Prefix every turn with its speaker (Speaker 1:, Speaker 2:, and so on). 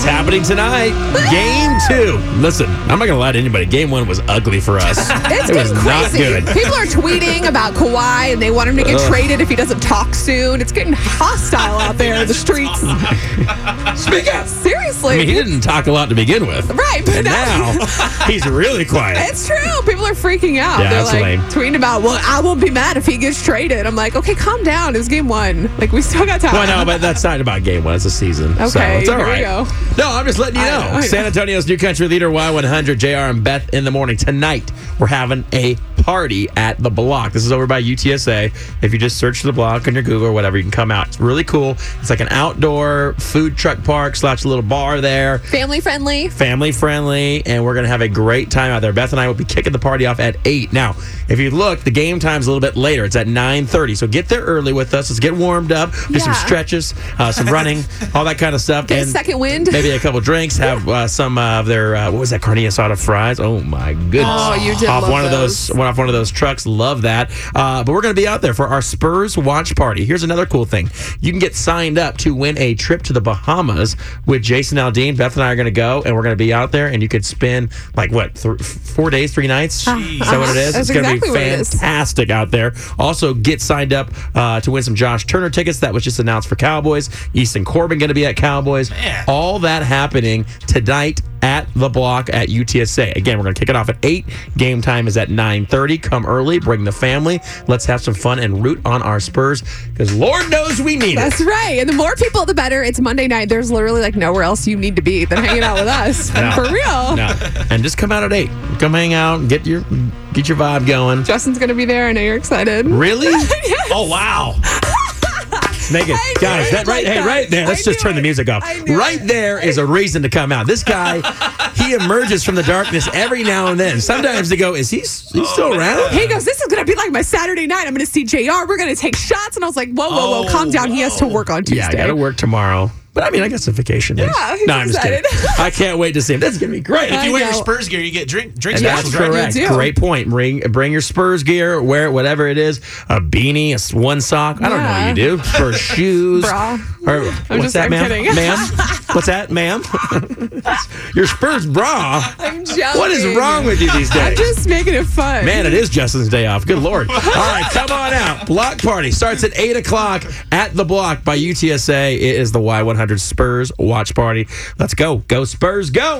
Speaker 1: It's happening tonight. Game two. Listen, I'm not gonna lie to anybody. Game one was ugly for us.
Speaker 2: It's
Speaker 1: it was
Speaker 2: getting
Speaker 1: not
Speaker 2: crazy.
Speaker 1: good.
Speaker 2: People are tweeting about Kawhi and they want him to get traded if he doesn't talk soon. It's getting hostile out there in the streets.
Speaker 1: Speak up.
Speaker 2: Seriously.
Speaker 1: I mean, he didn't talk a lot to begin with.
Speaker 2: Right, but
Speaker 1: And
Speaker 2: now,
Speaker 1: he's really quiet.
Speaker 2: it's true. People are freaking out.
Speaker 1: Yeah,
Speaker 2: They're
Speaker 1: that's
Speaker 2: like
Speaker 1: lame.
Speaker 2: tweeting about, well, I won't be mad if he gets traded. I'm like, okay, calm down. It's game one. Like, we still got time.
Speaker 1: Well, no, but that's not about game one. It's a season. so
Speaker 2: Okay,
Speaker 1: it's all
Speaker 2: here we
Speaker 1: right.
Speaker 2: go.
Speaker 1: No, I'm just letting you know.
Speaker 2: know, I know.
Speaker 1: San Antonio's new country leader, Y100, JR and Beth in the morning. Tonight, we're having a party at the block. This is over by UTSA. If you just search the block on your Google or whatever, you can come out. It's really cool. It's like an outdoor food truck park slash a little bar there.
Speaker 2: Family friendly.
Speaker 1: family friendly, and we're going to have a great time out there. Beth and I will be kicking the party off at 8. Now, if you look, the game time's a little bit later. It's at 9.30, so get there early with us. Let's get warmed up, do some stretches, uh, some running, all that kind of stuff.
Speaker 2: Get a second wind.
Speaker 1: Maybe a couple drinks, have uh, some of their, uh, what was that, carne asada fries? Oh, my goodness.
Speaker 2: Oh, you did
Speaker 1: Off
Speaker 2: love
Speaker 1: one of those,
Speaker 2: those.
Speaker 1: one off one of those trucks. Love that. Uh, but we're going to be out there for our Spurs watch party. Here's another cool thing. You can get signed up to win a trip to the Bahamas with Jason Aldean. Beth and I are going to go, and we're going to be out there, and you could spend like what th- four days, three nights. Is that what it is?
Speaker 2: That's
Speaker 1: it's going to
Speaker 2: exactly
Speaker 1: be
Speaker 2: what it is.
Speaker 1: fantastic out there. Also, get signed up uh, to win some Josh Turner tickets. That was just announced for Cowboys. Easton Corbin going to be at Cowboys.
Speaker 3: Man.
Speaker 1: All that happening tonight at the block at UTSA. Again, we're going to kick it off at 8. Game time is at 9.30. Come early, bring the family. Let's have some fun and root on our Spurs because Lord knows we need
Speaker 2: That's
Speaker 1: it.
Speaker 2: That's right. And the more people, the better. It's Monday night. There's literally like nowhere else you need to be than hanging out with us.
Speaker 1: No.
Speaker 2: For real.
Speaker 1: No. And just come out at 8. Come hang out, get your get your vibe going.
Speaker 2: Justin's going to be there. I know you're excited.
Speaker 1: Really?
Speaker 2: Yes.
Speaker 1: Oh wow. Megan,
Speaker 2: I knew
Speaker 1: guys,
Speaker 2: it
Speaker 1: that right,
Speaker 2: like
Speaker 1: hey,
Speaker 2: that.
Speaker 1: right there. Let's
Speaker 2: I
Speaker 1: just
Speaker 2: knew
Speaker 1: turn the music off. Right
Speaker 2: it.
Speaker 1: there is a reason to come out. This guy, he emerges from the darkness every now and then. Sometimes they go, "Is he? He's oh, still around?"
Speaker 2: He goes, This is going to be like my Saturday night. I'm going to see JR. We're going to take shots. And I was like, Whoa, whoa, whoa.
Speaker 3: Oh,
Speaker 2: calm down. He has to work on Tuesday.
Speaker 1: Yeah, I got to work tomorrow. But I mean, I got some vacation days.
Speaker 2: Yeah, he's
Speaker 1: no, I'm just kidding.
Speaker 2: excited.
Speaker 1: I can't wait to see him. That's gonna be great.
Speaker 3: If you
Speaker 2: I
Speaker 3: wear your. Spurs gear, you get drink drinks.
Speaker 1: And
Speaker 2: Yeah,
Speaker 1: that's
Speaker 3: specials, right?
Speaker 1: correct.
Speaker 2: You.
Speaker 1: Great point. Bring bring your Spurs gear. Wear it, whatever it is. A beanie, a s- one sock. I don't know what you do. Spurs shoes.
Speaker 2: Bra.
Speaker 1: Or what's
Speaker 2: just-
Speaker 1: that,
Speaker 2: I'm
Speaker 1: ma'am?
Speaker 2: kidding.
Speaker 1: Ma'am. What's that, ma'am? your Spurs bra.
Speaker 2: I'm joking.
Speaker 1: What is wrong with you these days?
Speaker 2: I'm just making it fun.
Speaker 1: Man, it is Justin's day off. Good Lord. All right, come on out. Block party starts at 8 o'clock at the block by UTSA. It is the Y100 Spurs watch party. Let's go. Go Spurs, go.